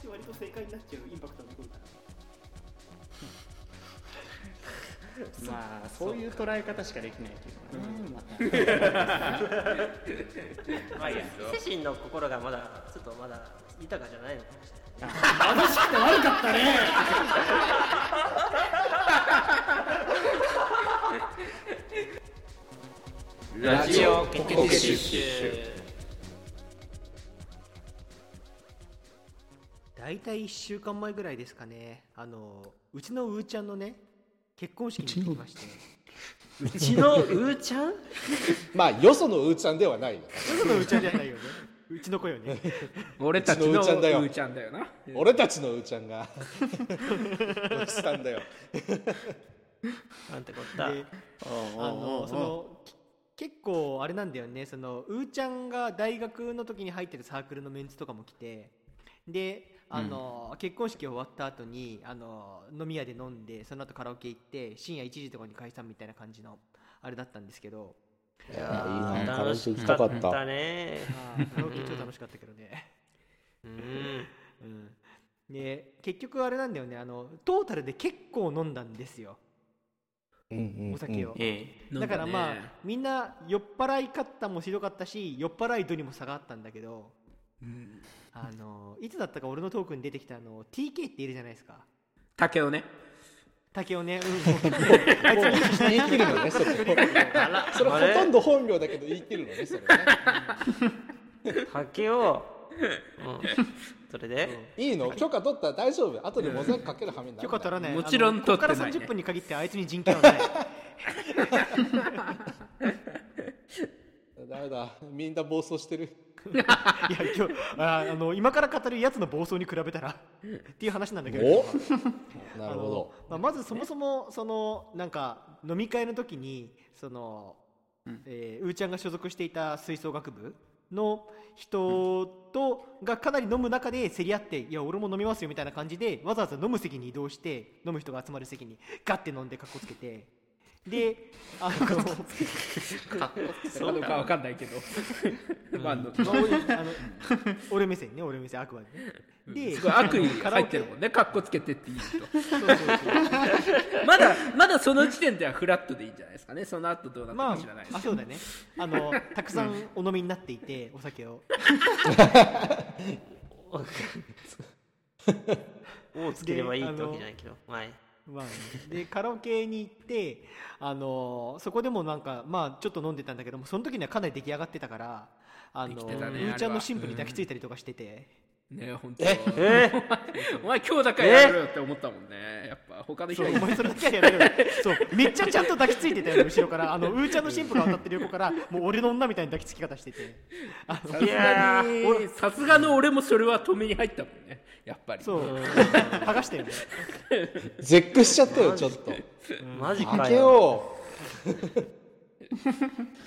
ち割と正解になっちゃうインパクトが残るから。まあそういう捉え方しかできないけどね、また まあいいや。精神の心がまだちょっとまだ豊かじゃないのかもしれない。貧しくて悪かったね。ラジオポケティッシュ大体1週間前ぐらいですかね。あのうちのうーちゃんのね結婚式に行ってきまして。うちのうーちゃん？まあよそのうーちゃんではないよよそのうーちゃんじゃないよね。うちの子よね。俺たちのううちのうーちゃんだよーちゃんだよな。俺たちのうーちゃんが。おじさんだよ。なんてこった。であのそのき結構あれなんだよね。そのうーちゃんが大学の時に入ってるサークルのメンツとかも来て。であの、結婚式終わった後にあの飲み屋で飲んでその後カラオケ行って深夜1時とかに解散みたいな感じのあれだったんですけど。いやいいなー楽しかったね。カラオケ超楽しかったけどね、うん。うん、で結局あれなんだよね。あのトータルで結構飲んだんですよ。うんうんうん。お酒を、ええだからまあ、みんな酔っ払い方もひどかったし酔っ払い度にも差があったんだけど。うんあのいつだったか俺のトークに出てきたあの TK っているじゃないですか。竹雄ね。竹雄ね、うん、も うあいつ言い切るのねそこあら。それほとんど本名だけど言い切るのねそれね。竹を、うん、それで、いいの？許可取ったら大丈夫。後でモザイクかけるはめになる許可取らない。もちろん取ってないね。30分に限ってあいつに人権はない だ。みんな暴走してる。いや今日ああの今から語るやつの暴走に比べたらっていう話なんだけど。なるほど。まあ、まずそもそもそのなんか飲み会の時にその、えーうーちゃんが所属していた吹奏楽部の人とがかなり飲む中で競り合って「いや俺も飲みますよ」みたいな感じでわざわざ飲む席に移動して飲む人が集まる席にガッて飲んでかっこつけてであのそうかどうかわかんないけど。まああのまあ俺あの俺目線ね俺目線あくまでね。ですごい悪意入ってるもんね。かっこつけてって言うと。そうそうそうまだまだその時点ではフラットでいいんじゃないですかね。その後どうなったまか知らないです。あ、あそうだね。あのたくさんお飲みになっていてお酒を。をつければいいってわけじゃないけど、はい。まあね、でカラオケに行って、あのそこでもなんかまあちょっと飲んでたんだけどもその時にはかなり出来上がってたからあのできてたねうーちゃんの新婦に抱きついたりとかしてて、ね本当。えお前今日だけはやろよって思ったもんね。やっぱ他の日そうはお前それだけはやめろよ。そうめっちゃちゃんと抱きついてたよ後ろから。あのうーちゃんの新婦が渡ってる横からもう俺の女みたいに抱きつき方してて。あのさすがにさすがの俺もそれは止めに入ったもんね。やっぱり。そう。剥がしてるね。絶句しちゃったよちょっと。マジかよ。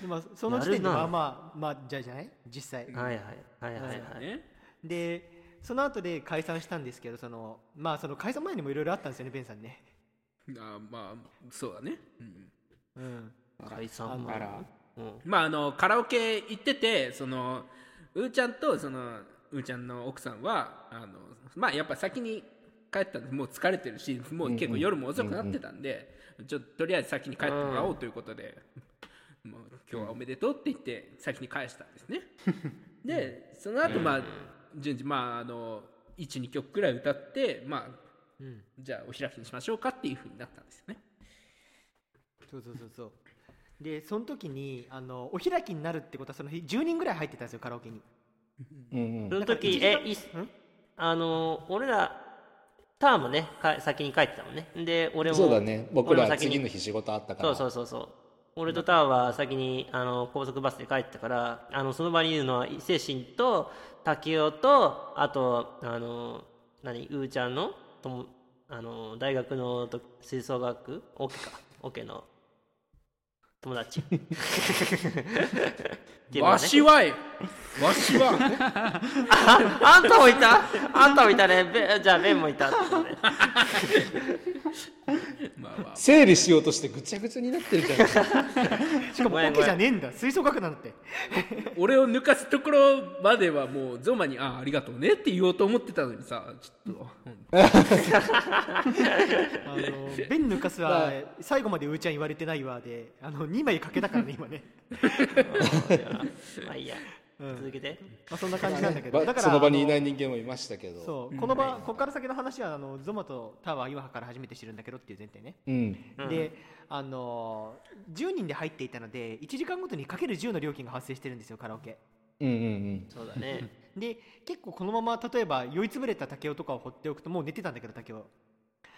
まあその時点でやるな。まあまあまあじゃあじゃない？実際。はいはいはいはいはい。ねでその後で解散したんですけどそのまあその解散前にもいろいろあったんですよねベンさんね。あまあそうだね、うんうん。解散あのあらうん。まああのカラオケ行っててそのうーちゃんとそのうーちゃんの奥さんはあのまあやっぱ先に帰ったんでもう疲れてるしもう結構夜も遅くなってたんで、ちょっととりあえず先に帰ってもらおうということで、もう今日はおめでとうって言って先に返したんですね。でその後まあ順次まああの12曲くらい歌ってまあうん。じゃあお開きにしましょうかっていうふうになったんですよね。そうそうそうそう。でその時にあのお開きになるってことはその日10人ぐらい入ってたんですよカラオケに。うんうん。その時、え、いん？あの、俺ら、ターンもね、か先に帰ってたもんね。で、俺も。そうだね。僕ら次の日仕事あったかそうらそうそうそう。俺とターは先にあの高速バスで帰ったから、あのその場にいるのは伊勢神と竹雄と、あと、あの、何、うーちゃんのともあの大学の吹奏楽、オケか、オケの。友達。っていうのがわねしはい。わしは。あんたもいた？あんたもいたね。べじゃあベンもいた整理しようとしてぐちゃぐちゃになってるじゃんしかも オケじゃねえんだ。吹奏楽なんだって。俺を抜かすところまではもうゾマに「ああありがとうね」って言おうと思ってたのにさちょっとあのベン抜かすは最後までうーちゃん言われてないわであの2枚かけたからね今ね、まあいいや。うん続けて。まあ、そんな感じなんだけど。ばだからその場にいあない人間もいましたけど。そう。この場、ここから先の話はあのゾマとタワー岩葉から初めて知るんだけどっていう前提ね、うん。うん。であの10人で入っていたので1時間ごとにかける10の料金が発生してるんですよカラオケ。うんうんそうだね。で結構このまま例えば酔いつぶれた竹雄とかを放っておくともう寝てたんだけど竹雄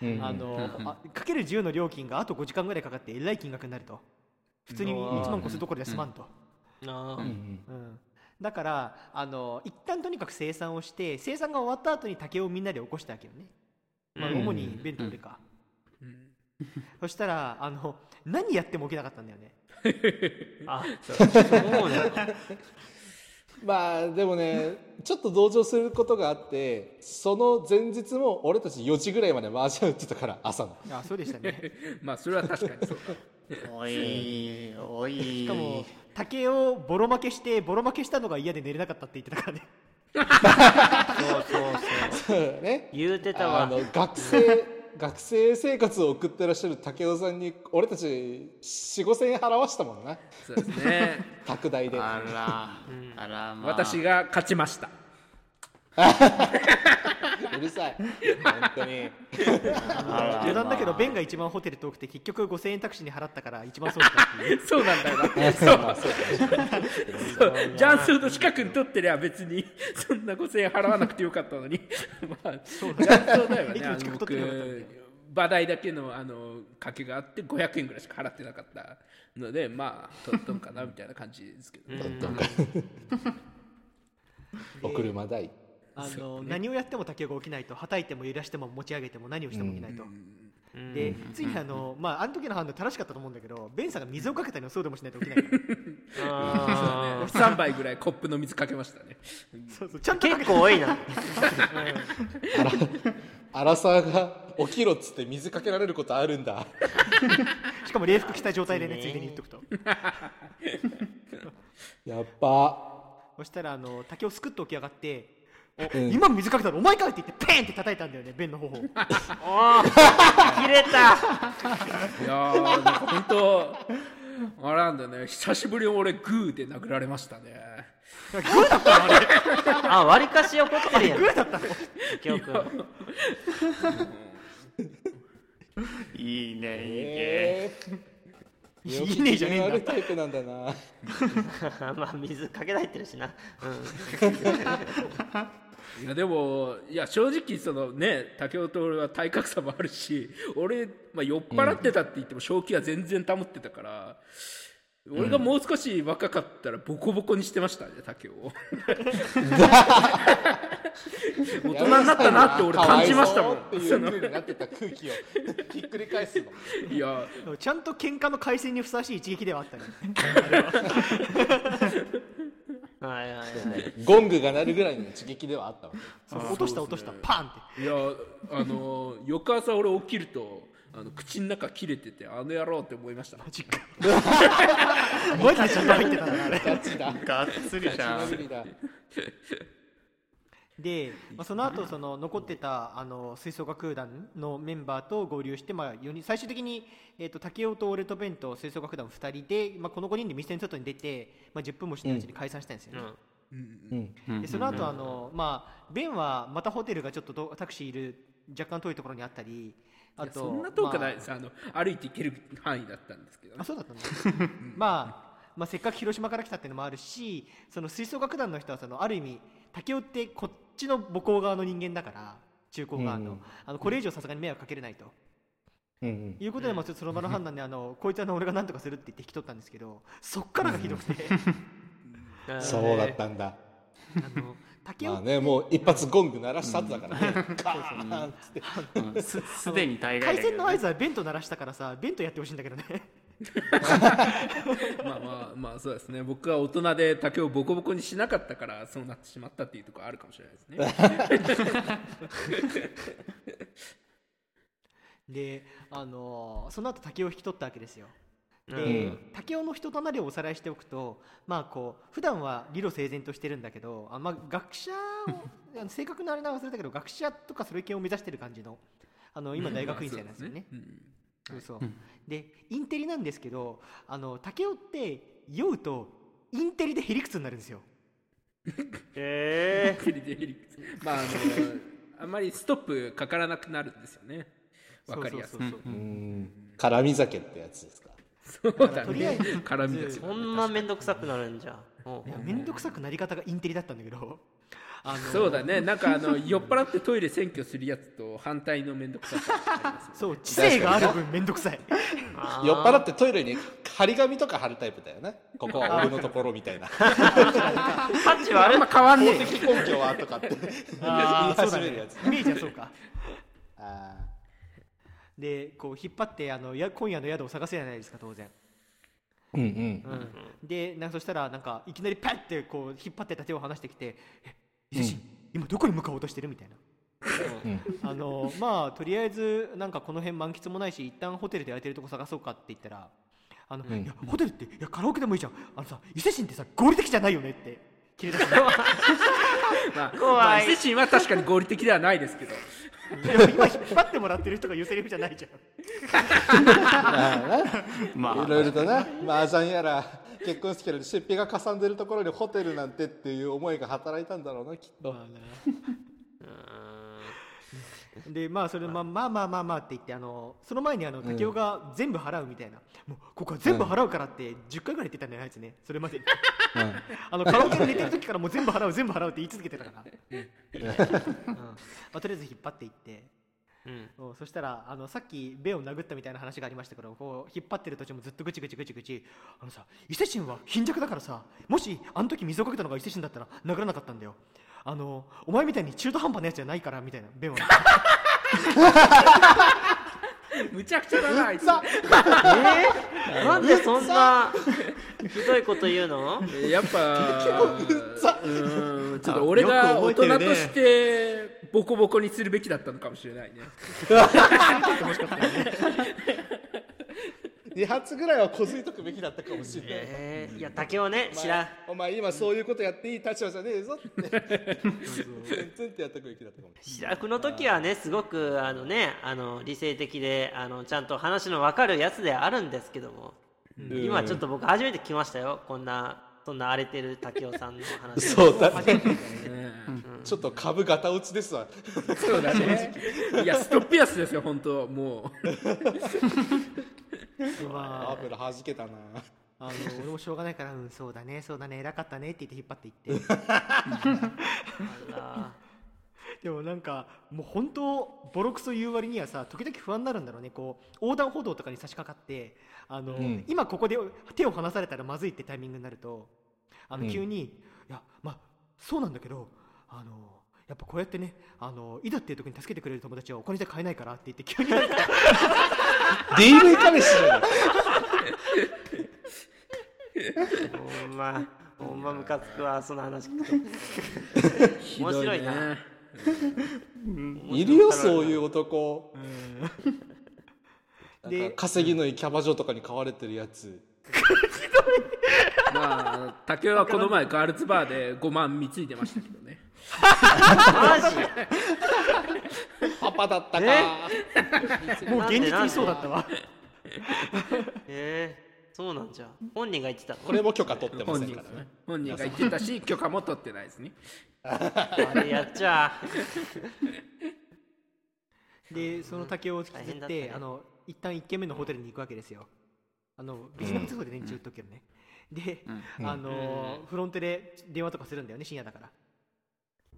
うんうん。あのあかける10の料金があと5時間ぐらいかかってえらい金額になると。普通に1万越すどころじゃ済まんと、なあうんうん。うんだからあの一旦とにかく生産をして生産が終わった後に竹をみんなで起こしたわけよね、まあ、うん。主に弁当俺か、うん。そしたらあの何やっても起きなかったんだよね。あそう。ねまあでもねちょっと同情することがあってその前日も俺たち4時ぐらいまで麻雀打ってたから朝の。あそうでしたね。まあそれは確かにそうだ。おいおい。しかも竹をボロ負けしてボロ負けしたのが嫌で寝れなかったって言ってたからね。そうそうそう。ね。言うてたわ。あの学生学生生活を送ってらっしゃる武雄さんに俺たち4 5千円払わしたもんな。そうですね。拓大で。あら。あらまあ。私が勝ちました。う るさい。本当に。余談だけどまあベンが一番ホテル遠くて結局5000円タクシーに払ったから一番そうだったっていう。そうなんだよな。そう。そう。ジャンソーの近くに取ってりゃ別にそんな5000円払わなくてよかったのにまあジャンソーだよね駅の近く取ってなかったんで僕場代だけのあの賭けがあって500円ぐらいしか払ってなかったのでまあ取っとんかなみたいな感じですけど、ねお車代あの何をやっても竹が起きないとはたいても揺らしても持ち上げても何をしても起きないと、でついにあのまああの時の判断正しかったと思うんだけどベンさんが水をかけたのそうでもしないと起きないから。あー。3杯ぐらいコップの水かけましたね。そうそうちゃんとかけ結構多いな。荒沢が起きろっつって水かけられることあるんだ。しかも礼服着た状態でねついでに言っとくと。やっば。そしたらあの竹をすくっと起き上がって「おうん今水かけたのお前か!」って言ってペンって叩いたんだよねベンの頬をおー切れた。いやーなんか本当あれなんだね。久しぶりに俺グーで殴られましたね。あ割かし怒ってるやん。グーだったの？京君。いいねいいね。えいいねじゃねえんだ。悪いタイプなんだな。まあ水かけられてるしな、うん、いやでもいや正直そのね竹雄と俺は体格差もあるし俺、まあ、酔っ払ってたって言っても正気は全然保ってたから、俺がもう少し若かったらボコボコにしてましたね竹雄を 大人になったなって俺感じましたもん。っていう風になってた空気をひっくり返すの。いや。ちゃんと喧嘩の回線にふさわしい一撃ではあったね。は。いはいはい。ゴングが鳴るぐらいの一撃ではあった落とした落とした。パンって。いやあの翌朝俺起きるとあの口の中切れててあの野郎って思いました。マジか。マジでちゃんと入ってたんだなあれ。ガチだ。がっつりじゃんで、まあ、その後その残ってたあの吹奏楽団のメンバーと合流して、まあ、4人最終的に、えー、と竹雄と俺とベンと吹奏楽団2人で、まあ、この5人で店の外に出て、まあ、10分もしないうちに解散したんですよね、うん。でその後あのまあベンはまたホテルがちょっとどタクシーいる若干遠いところにあったりあとそんな遠くないまです、あ、の歩いて行ける範囲だったんですけど、ねああそうだったんだ まあまあ、せっかく広島から来たっていうのもあるしその吹奏楽団の人はそのある意味竹雄ってこっちの母校側の人間だから中高側の,、うんあのこれ以上さすがに迷惑かけれないと、うんうん。いうことで、まあ、ちょっとその場の判断で あのこいつはあの俺が何とかするって言って引き取ったんですけどそっからがひどくて、そうだったんだ。あの竹雄まあねもう一発ゴング鳴らした後だからね。カーンっつ すすでに大概ね。線の合図はベント鳴らしたからさベントやってほしいんだけどね まあまあまあそうですね。僕は大人で竹をボコボコにしなかったからそうなってしまったっていうところあるかもしれないですね。であのーその後竹を引き取ったわけですよ。で、うん。竹雄の人となりをおさらいしておくとまあこう普段は理路整然としてるんだけどあ、まあ、学者を 正確なあれは忘れたけど学者とかそれ系を目指してる感じのあの今大学院生なんですよね。うんそうそう。でインテリなんですけどあの竹雄って酔うとインテリでへりくつになるんですよ。えヘリでヘリまああの あんまりストップかからなくなるんですよね。わかりやすく。そうそうそうそう。うん。絡み酒ってやつですか？そうだね。とりあえず。絡みですそんな面倒くさくなるんじゃん。いや面倒くさくなり方がインテリだったんだけどあのそうだね。なんかあの酔っ払ってトイレ占拠するやつと反対の面倒くささ。がありますよそう知性がある分面倒くさい。酔っ払ってトイレに張り紙とか貼るタイプだよね。ここは俺のところみたいな。価値はある。あんま変わんね法的根拠はとかって言いあーそうだね始めるやつ。イメージはそうか。あでこう引っ張ってあのや今夜の宿を探すじゃないですか当然、ーうんうん。うん、でなんかそしたらなんかいきなりパッてこう引っ張ってた手を離してきて「え伊勢神、今どこに向かおうとしてる?」みたいな。あのまあとりあえずなんかこの辺満喫もないし一旦ホテルで空いてるとこ探そうかって言ったらあの、いやホテルっていやカラオケでもいいじゃん。あのさ伊勢神ってさ合理的じゃないよねって切れた まあ、怖い。まあ伊勢神は確かに合理的ではないですけど。でも今引っ張ってもらってる人が言うセリフじゃないじゃん。まあいろいろとな。麻雀やら結婚式やらで出費がかさんでるところにホテルなんてっていう思いが働いたんだろうなきっと。でまあそれまあまあまあまあまあって言ってあのその前にあの竹雄が全部払うみたいな、もうここは全部払うからって10回ぐらい言ってたんだよあいつね。それまで。にあのカラオケで寝てる時からもう全部払う全部払うって言い続けてたから、うん。まあ、とりあえず引っ張っていって。うん。うん。そしたらあのさっきベを殴ったみたいな話がありましたけどこう引っ張ってる途中もずっとぐちぐちぐちぐち。あのさ伊勢神は貧弱だからさもしあの時水をかけたのが伊勢神だったら殴らなかったんだよ。あのお前みたいに中途半端なやつじゃないからみたいなベンはむちゃくちゃだなあいつ。なんでそんなひどいこと言うの？やっぱ うんちょっと俺が大人としてボコボコにするべきだったのかもしれないね。2発ぐらいはこづいとくべきだったかもしれない、えーいや竹をね知らん。お前今そういうことやっていい立場じゃねえぞって。ツンツンってやっとくべきだったかも。白くの時はねすごくあのねあの理性的であのちゃんと話の分かるやつではあるんですけども、今ちょっと僕初めて聞きましたよ。こんなそんな荒れてる竹雄さんの話。そうだ初めてちょっと株ガタ落ちですわ。そうだね。いやストップ安ですよ本当もまアー。プル弾けたな。ああの俺もしょうがないからうんそうだねそうだね偉かったねって言って引っ張っていって。あでもなんかもう本当ボロクソ言う割にはさ時々不安になるんだろうね。こう横断歩道とかに差し掛かってあの、ん。今ここで手を離されたらまずいってタイミングになるとあのうん。急に、いやまあそうなんだけどあのやっぱこうやってねあのいざっていう時に助けてくれる友達はお金じゃ買えないからって言って急に DV 彼氏じゃない ーほんまほんまムカつくわその話聞くと。面白いな。ねいるよそういう男。でなんか稼ぎのいいキャバ嬢とかに買われてるやつ。まあ竹雄はこの前ガールズバーで5万貢いでましたけどねマジ。パパだったか。もう現実にそうだったわ。えー、そうなんじゃ。本人が言ってた。のこれも許可取ってませんからね。本人が言ってたし許可も取ってないですね。あれやっちゃ。でその竹を引きず大って、ね。あの一旦1軒目のホテルに行くわけですよ。あのビジネスホテルで連中言っとくけどね、で、あのフロントで電話とかするんだよね深夜だから、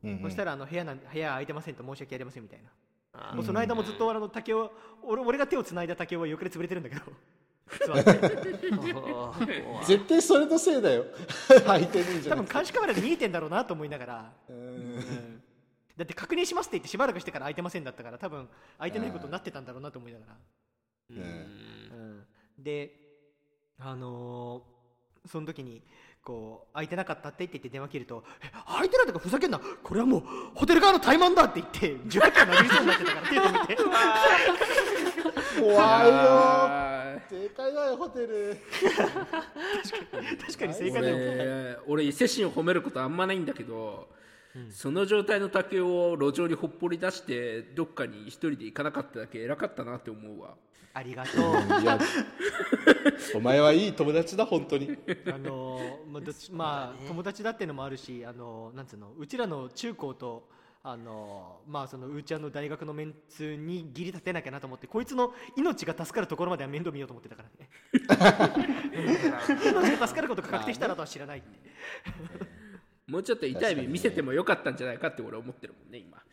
うんそしたらあの部屋なん部屋空いてませんと申し訳ありませんみたいな、あもうその間もずっとあの竹を俺俺が手をつないだ竹を横で潰れてるんだけど。絶対それのせいだよ。相手にじゃなくて多分監視カメラで見えてんだろうなと思いながら、うん。うん。だって確認しますって言ってしばらくしてから空いてませんだったから多分空いてないことになってたんだろうなと思いながら、うん。うん、であのーその時にこう空いてなかったって言って電話切ると「え空いてないとかふざけんな。これはもうホテル側の怠慢だ」って言って18回殴りそうになってたから手止めて。怖いよ。あ正解だよホテル。確かに。正解だよ。俺俺伊勢神を褒めることあんまないんだけど、その状態の竹を路上にほっぽり出してどっかに一人で行かなかっただけ偉かったなって思うわありがとう。いや お前はいい友達だ本当に。あのーまあどっちまあ友達だってのもあるしあのーなんつうのうちらの中高とあのーまあそのうーちゃんの大学のメンツに義理立てなきゃなと思ってこいつの命が助かるところまでは面倒見ようと思ってたからね。命が助かることが確定したらとは知らないって。もうちょっと痛い目見せてもよかったんじゃないかって俺は思ってるもんね今。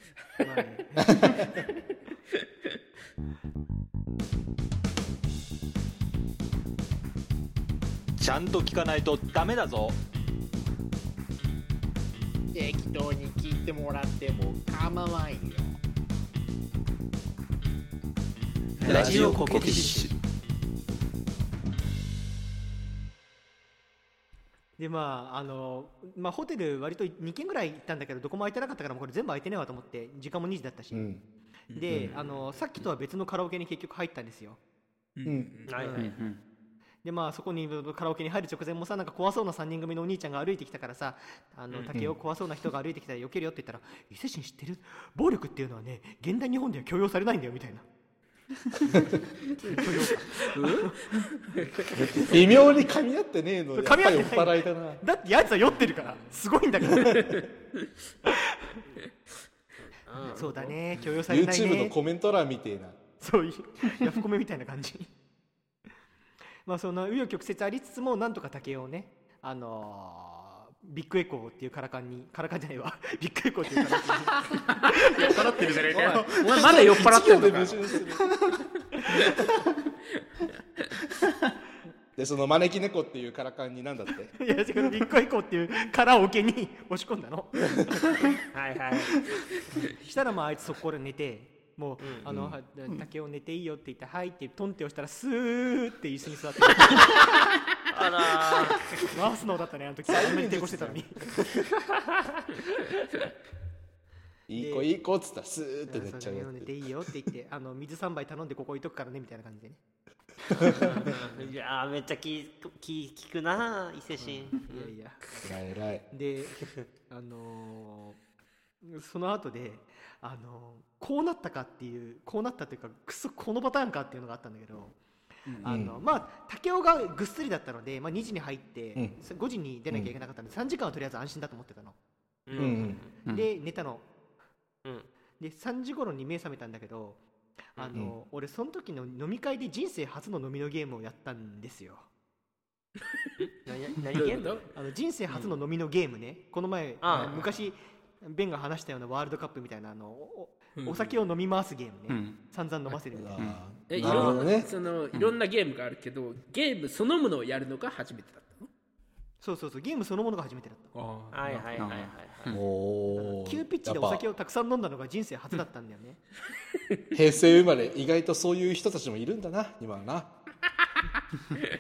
まあね ちゃんと聞かないとダメだぞ。適当に聞いてもらっても構わんよ。ラジオコケティッシュでまああのまあホテル割と2軒ぐらい行ったんだけどどこも空いてなかったからもうこれ全部空いてねえわと思って時間も2時だったし、うんで、あのさっきとは別のカラオケに結局入ったんですよ。うん。はい。はいでまあそこにカラオケに入る直前もさなんか怖そうな3人組のお兄ちゃんが歩いてきたからさあの竹を怖そうな人が歩いてきたら避けるよって言ったら「伊勢神知ってる？暴力っていうのはね現代日本では許容されないんだよ」みたいな。微妙に噛み合ってねえのでやっぱり酔っ噛み合ってない。払いだな。だってやつは酔ってるからすごいんだから そうだね。許容されない YouTube のねコメント欄みてえな。そういうヤフコメみたいな感じ。まあその紆余曲折ありつつもなんとかタケオをねあのービッグエコーっていうカラカンにカラカンじゃないわ。ビッグエコーっていうカラカンに。払ってるじゃねえかよ。お前まだ酔っ払ってんのかでその招き猫っていうカラカンになんだって？いや違うビッグエコーっていうカラオケに 押し込んだの。はいはい。したらまああいつそこで寝てもう、あの、は竹を寝ていいよって言って「はい」ってトンって押したらスーって椅子に座ってあら回すのだったねあの時。あんなに抵抗してたのに。いい子いい子っつったらスーって寝っちゃうやそう寝ていいよって言ってあの水3杯頼んでここ置いとくからねみたいな感じでねいやーめっちゃ気気利くな伊勢神いやいや。つ偉い。偉いであのーその後であのーこうなったかっていうこうなったというかくそこのパターンかっていうのがあったんだけど、あのまあ竹雄がぐっすりだったので、まあ、2時に入って、うん。5時に出なきゃいけなかったんで、3時間はとりあえず安心だと思ってたの、ううん。んで寝たの。うん。で3時頃に目覚めたんだけどあの、俺その時の飲み会で人生初の飲みのゲームをやったんですよ。何何ゲーム？あの人生初の飲みのゲームね、この前ああ。昔ベンが話したようなワールドカップみたいなあのおお酒を飲み回すゲームね、うん。散々飲ませるみたいな、ろんな、どねそのいろんなゲームがあるけど、ゲームそのものをやるのが初めてだったの？そうそうそう。ゲームそのものが初めてだった。はいはいはいはいはい。ーおー。急ピッチでお酒をたくさん飲んだのが人生初だったんだよね。平成生まれ意外とそういう人たちもいるんだな今はな。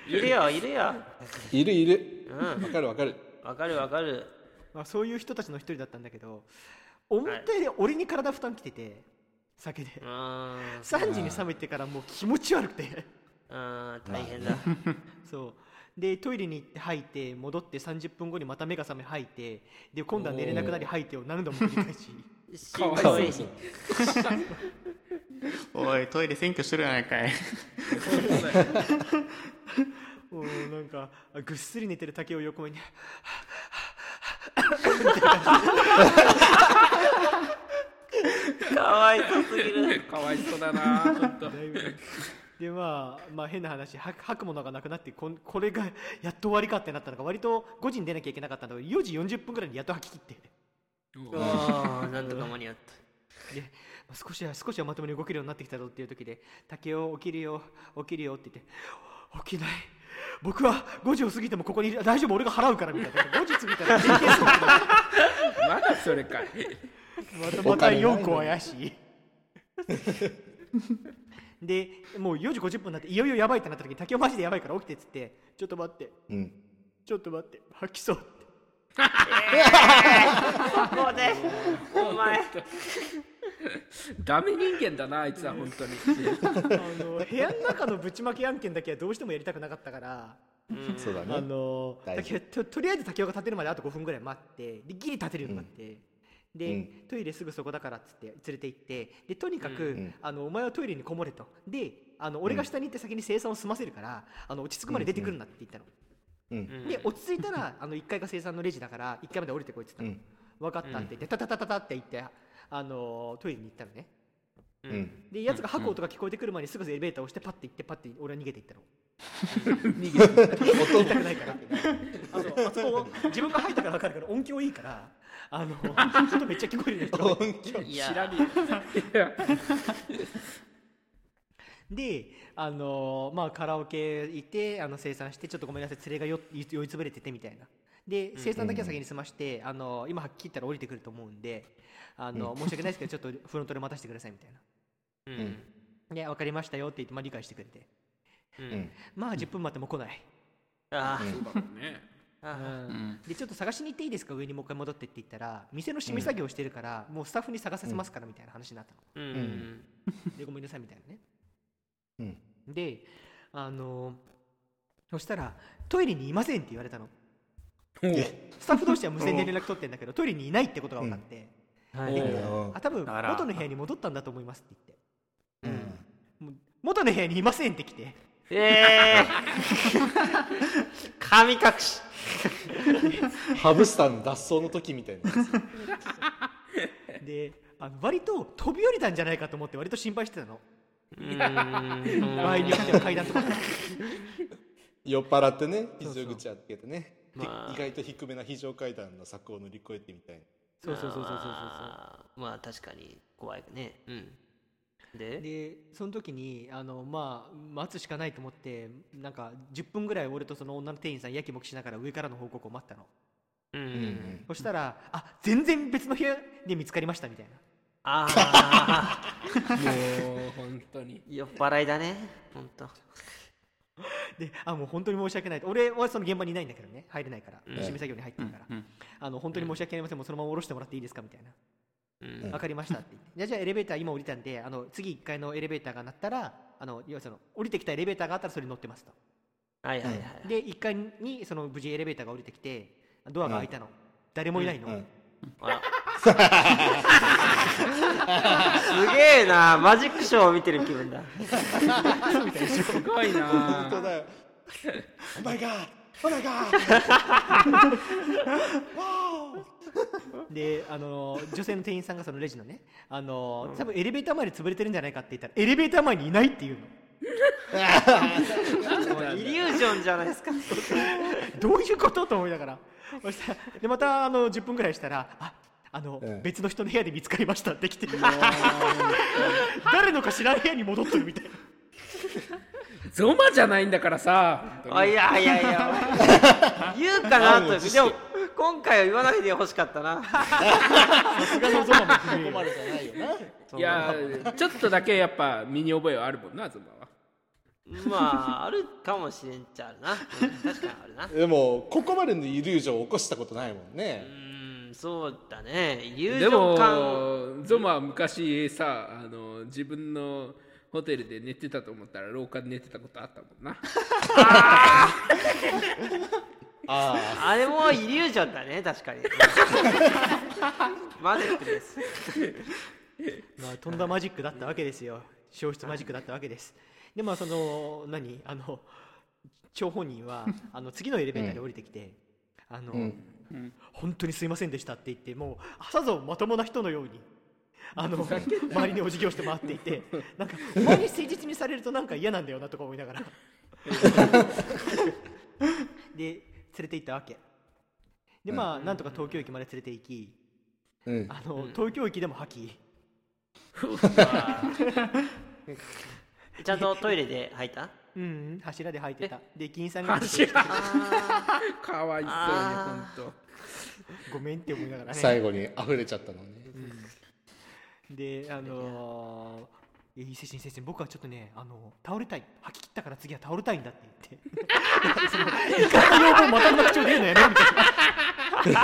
いるよいるよ。いるいる。うん。わかるわかる。わかるわかる。まあ、そういう人たちの一人だったんだけど思ったより俺に体負担きてて酒で。うー。ん3時に冷めてからもう気持ち悪くて。うーん大変だ。そうでトイレに行って吐いて戻って30分後にまた目が覚め吐いてで今度は寝れなくなり吐いてを何度も繰り返し。しんどい おいトイレ占拠してるやない。かいもうなんかあぐっすり寝てる竹を横目に。かわいそうすぎる。かわいそうだな本当だいぶでまあまあ変な話吐くものがなくなってこんこれがやっと終わりかってなったのが割と5時に出なきゃいけなかったんだけど4時40分ぐらいにやっと吐き切ってああなんとか間に合った。で少しは少しはまともに動けるようになってきたぞっていう時で「竹雄起きるよ起きるよ」って言って「起きない。僕は5時を過ぎてもここにいる大丈夫俺が払うから」みたいな。5時過ぎたら電気するまだそれかい。またまた4個怪しい でもう4時50分になっていよいよやばいってなった時に竹雄マジでやばいから起きてっつってちょっと待って。うん。ちょっと待って。吐きそうって。こでお前。ダメ人間だなあいつは本当に。あの部屋の中のぶちまけ案件だけはどうしてもやりたくなかったからそうだね。あのとりあえず竹雄が立てるまであと5分ぐらい待ってでギリ立てるようになって、で、うん。トイレすぐそこだからっつって連れて行ってでとにかく、うんん。あのお前はトイレにこもれと。であの俺が下に行って先に生産を済ませるから、あの落ち着くまで出てくるなって言ったの、うんで落ち着いたらあの1階が生産のレジだから1階まで降りてこいって言ったの、分かったって言ってタタタタタって言ってあのトイレに行ったのね。うん。でやつが吐く音が聞こえてくる前にすぐエレベーターを押してパッて行ってパッて俺は逃げていったの。逃げて言いた くないから。あそうあそこ自分が吐いたから分かるから音響いいからあの音めっちゃ聞こえる人。が音響。知らねえよ。であのまあカラオケ行ってあの生産してちょっとごめんなさい連れがよ酔いつぶれててみたいな。で生産だけは先に済まして、あの今はっきり言ったら降りてくると思うんであの、申し訳ないですけどちょっとフロントで待たせてくださいみたいな。うん。で分かりましたよって言って、まあ、理解してくれて。うん。まあ10分待っても来ない、あそうだろうね。あでちょっと探しに行っていいですか？上にもう一回戻ってって言ったら店の締め作業してるから、もうスタッフに探させますからみたいな話になったの、でごめんなさいみたいなね。うん。であのそしたらトイレにいませんって言われたの。スタッフ同士は無線で連絡取ってんだけどトイレにいないってことが分かって、あ多分元の部屋に戻ったんだと思いますって言って。元の部屋にいませんって来てええ神隠し。ハムスターの脱走の時みたいな。やつであの割と飛び降りたんじゃないかと思って割と心配してたの。うん。場合によっては階段とか。酔っ払ってね非常口開けてねまあ意外と低めな非常階段の柵を乗り越えてみたいなそうそう。そうそうそうそうまあ。まあ確かに怖いねうんで？でその時にあのまあ待つしかないと思ってなんか10分ぐらい俺とその女の店員さんやきもきしながら上からの報告を待ったの。うんうんそしたらあ全然別の部屋で見つかりましたみたいな。ああもう本当に。酔っ払いだね本当。であもう本当に申し訳ないと。俺はその現場にいないんだけどね。入れないから。うん。締め作業に入ってるから、あの本当に申し訳ありません。もうそのまま降ろしてもらっていいですかみたいなうん。わかりましたって言って。じゃあじゃあエレベーター今降りたんであの次1階のエレベーターが鳴ったらあの要はその降りてきたエレベーターがあったらそれに乗ってますと。はいはいはいで1階にその無事エレベーターが降りてきてドアが開いたの、誰もいないの、うん すげえな。マジックショーを見てる気分だ。すごいな。本当だよ。Oh my god Oh my god であの女性の店員さんがそのレジのねあの多分エレベーター前で潰れてるんじゃないかって言ったらエレベーター前にいないっていうの。イリュージョンじゃないですか。どういうことと思いながら。そしたらでまたあの10分ぐらいしたらああの、うん別の人の部屋で見つかりましたって来て。誰のか知らん部屋に戻ってるみたいなゾマじゃないんだからさ。あいやいやいや。言うかなと。でも今回は言わないでほしかったな。さすがのゾマも不明ここまでじゃないよないやちょっとだけやっぱ身に覚えはあるもんなゾマは。まああるかもしれんっちゃうん確かにあるな。でもここまでのイリュージョンを起こしたことないもんね。うんそうだね。イリュージでョン感。もゾマは昔さあの自分のホテルで寝てたと思ったら廊下で寝てたことあったもんな。ああれもイリュージョンだね確かに。マジックです。まあ、とんだマジックだったわけですよ。消失マジックだったわけです。でまあその何？あの張本人は あの次のエレベーターで降りてきて、あの、本当にすいませんでしたって言ってもうさぞまともな人のようにあの周りにお辞儀をして回っていて なんかお前に誠実にされるとなんか嫌なんだよなとか思いながら。で連れて行ったわけ。でまあ、なんとか東京駅まで連れて行きあうん。あの、東京駅でも吐き ちゃんとトイレで吐いた？うん、柱で吐いてた。で、駅員さんが柱かわいそうにあ本ごめんって思いながらね。最後に溢れちゃったのねで、あのー「え伊勢神先生僕はちょっとねあの倒れたい。吐き切ったから次は倒れたいんだ」って言って。その怒りの要望またんな口調で言うのやめろみたいな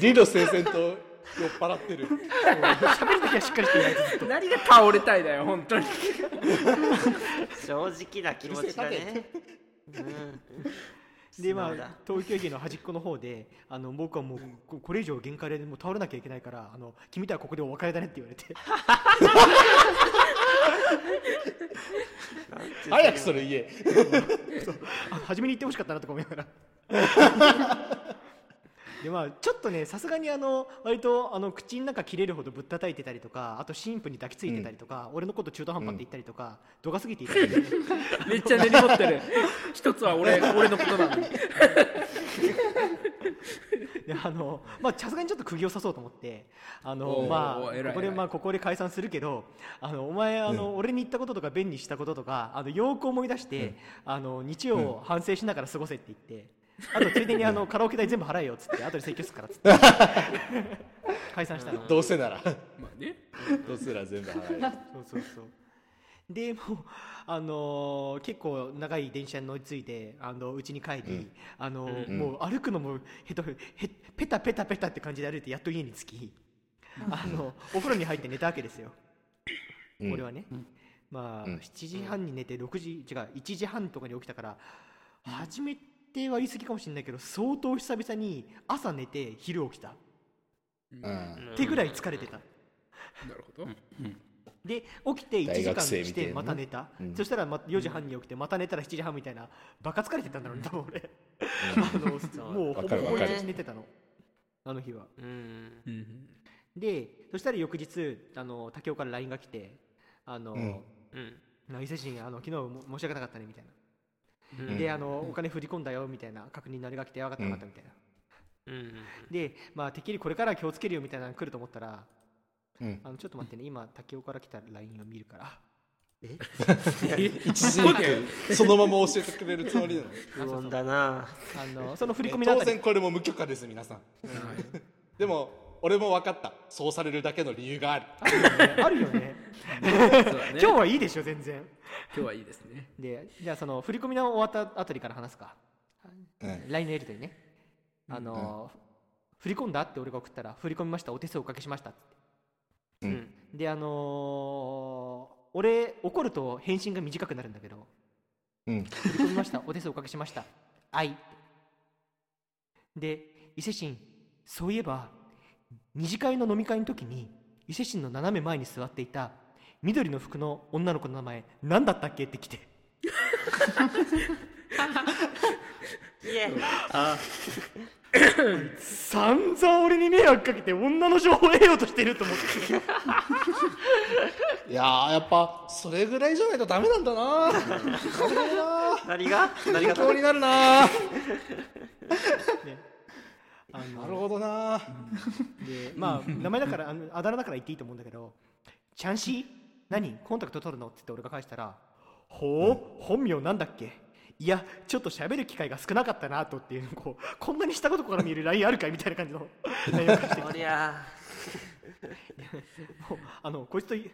理路整然と酔っ払ってる。喋るときはしっかりしてないとずっと。何が倒れたいだよ本当に。正直な気持ちだね。うんでまあ東京駅の端っこの方であの僕はもうここれ以上限界でもう倒れなきゃいけないからあの君とはここでお別れだねって言われて。早くそれ言え。あ初めに言ってほしかったなとか思いながらでまあちょっとねさすがにあの割とあの口の中切れるほどぶったたいてたりとかあと神父に抱きついてたりとか、俺のこと中途半端って言ったりとか、度が過ぎていたりで めっちゃ根に持ってる。一つは俺 俺のことなのにであのまあさすがにちょっと釘を刺そうと思ってあのまあここでまあここで解散するけどあのお前あの、俺に言ったこととかベンにしたこととかあのよく思い出して、あの日曜を反省しながら過ごせって言って、あとついでにあのカラオケ代全部払えよっつって後で請求するからっつって。解散したの。どうせなら。まあね。どうせなら全部払えそうそうそう。でもうあのー結構長い電車に乗り継いであの家に帰り、あのーもう歩くのもへとへペタペタペタって感じで歩いてやっと家に着き、あのお風呂に入って寝たわけですよ、うん。俺はね、まあ、うん。7時半に寝て6時違う1時半とかに起きたから初めては言い過ぎかもしれないけど相当久々に朝寝て昼起きた、うんってぐらい疲れてた、なるほど、で起きて1時間してまた寝た、うんそしたら4時半に起きてまた寝たら7時半みたいなバカ疲れてたんだろうね多分俺あのもうほぼほぼ寝てたのあの日はうんでそしたら翌日あの竹雄から LINE が来てあの、うんうん伊勢神あの昨日申し訳なかったねみたいな、であのお金振り込んだよみたいな確認のあれが来て分かった分かったみたいな、うんでまあてっきりこれからは気をつけるよみたいなの来ると思ったらうん。あのちょっと待ってね今竹雄から来た LINE を見るから。一時そのまま教えてくれるつもりなの？不穏だな。あのその振り込み当然これも無許可です皆さん。でも俺も分かった。そうされるだけの理由がある。あるよね。今日はいいでしょ全然。今日はいいですね。でじゃあその振り込みの終わったあたりから話すか、うん LINE のやり取りね。あの、振り込んだって俺が送ったら振り込みましたお手数おかけしましたって。ううんん。であのー俺怒ると返信が短くなるんだけどうん。振り込みましたお手数おかけしました。愛。で伊勢神そういえば二次会の飲み会の時に伊勢神の斜め前に座っていた緑の服の女の子の名前何だったっけって来て。いえ散々俺に迷惑かけて女の情報を得ようとしてると思って。いやーやっぱそれぐらいじゃないとダメなんだな。何が？何が？不幸になるな。あなのるほどな。でまあ名前だからあのあだ名だから言っていいと思うんだけど「チャンシー何？コンタクト取るの?」って言って俺が返したら「ほう？本名なんだっけ？いやちょっと喋る機会が少なかったなと」っていうこうこんなにしたことから見る LINE あるかいみたいな感じの LINE を返してきもう あのこいつとい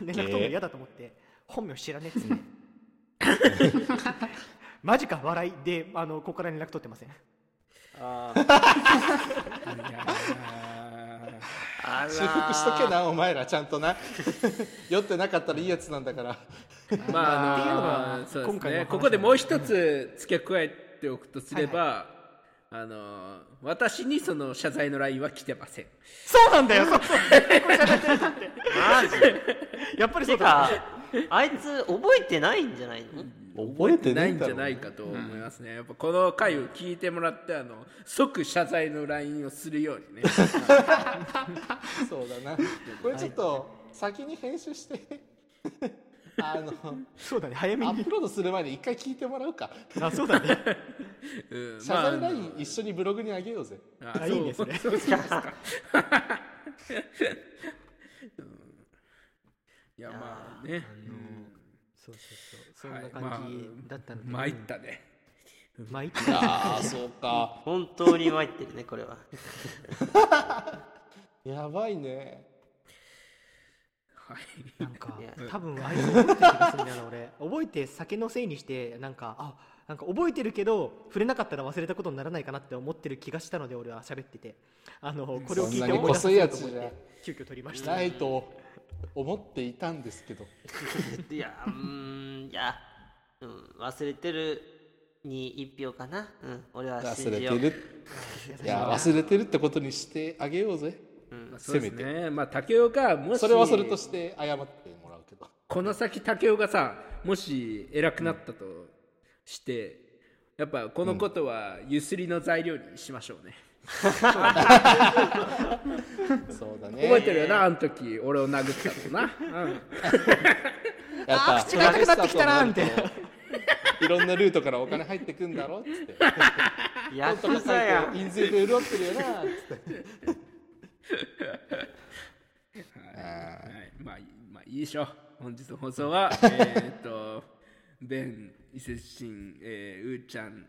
連絡取るの嫌だと思って本名知らねえっつって。マジか笑い。であのここから連絡取ってませんああら 修復しとけなお前らちゃんとな。酔ってなかったらいいやつなんだから。ーまあっていうのあのがそうですね。今回の話ここでもう一つ付け加えておくとすれば、あの私にその謝罪の LINE は来てません。そうなんだよ。そうそう マジ？やっぱりそうてだかあいつ覚えてないんじゃないの？覚えてないんじゃろないかと思いますね、やっぱこの回を聞いてもらってあの即謝罪の LINE をするようにね。そうだな。これちょっと先に編集して。あのそうだね。早めに。アップロードする前に一回聞いてもらうか。あそうだね。うん謝罪ライン一緒にブログにあげようぜ。ああいいですねそうしますかうん。いやまあねそうそうそう。そんなはい。感じだったので、参ったね。参っああそうか。本当に参ってるねこれは。やばいね。はい。なんか多分あいつ覚えてる気がするんだよな俺。覚えて酒のせいにしてなんかあなんか覚えてるけど触れなかったら忘れたことにならないかなって思ってる気がしたので俺は喋ってて。あのこれを聞いて思い出させようと思って急遽取りました。ないと思っていたんですけど。いやうーんいや、うん、忘れてるに一票かな。うん俺は信じよう。忘れてる。いや忘れてるってことにしてあげようぜ。うですせめね。まあ竹雄がもしそれはそれとして謝ってもらうけど。この先竹雄がさもし偉くなったとして、やっぱこのことはゆすりの材料にしましょうね、そうだね。覚えてるよなあの時俺を殴ったのな、うん、やっぱ口が痛くなってきたなみたいなないろんなルートからお金入ってくんだろっつって。ヤとかや印税で潤ってるよなっつってはい、まあいいまあいいでしょう。本日の放送は えーっとベン伊勢神、えー、うーちゃん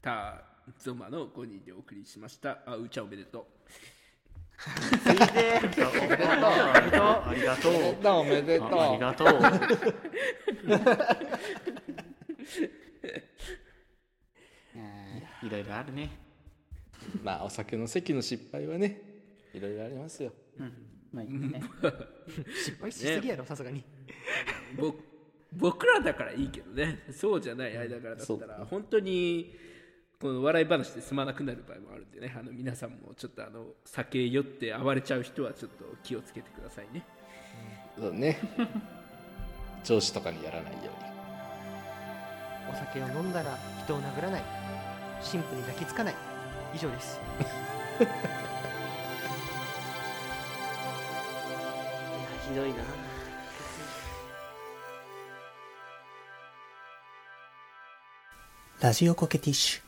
タゾマの5人でお送りしました。あうーちゃんおめでとう。ついでありがとうおめでとう。ありがとう。いろいろあるね。まあお酒の席の失敗はねいろいろありますよ。まあいいね。失敗しすぎやろさすがに。ぼ僕らだからいいけどね。そうじゃない間柄だったら本当にこの笑い話で済まなくなる場合もあるんでね。あの皆さんもちょっとあの酒酔って暴れちゃう人はちょっと気をつけてくださいね。そうね。上司とかにやらないように。お酒を飲んだら人を殴らない。神父に抱きつかない。以上です。いやひどいな。ラジオコケティッシュ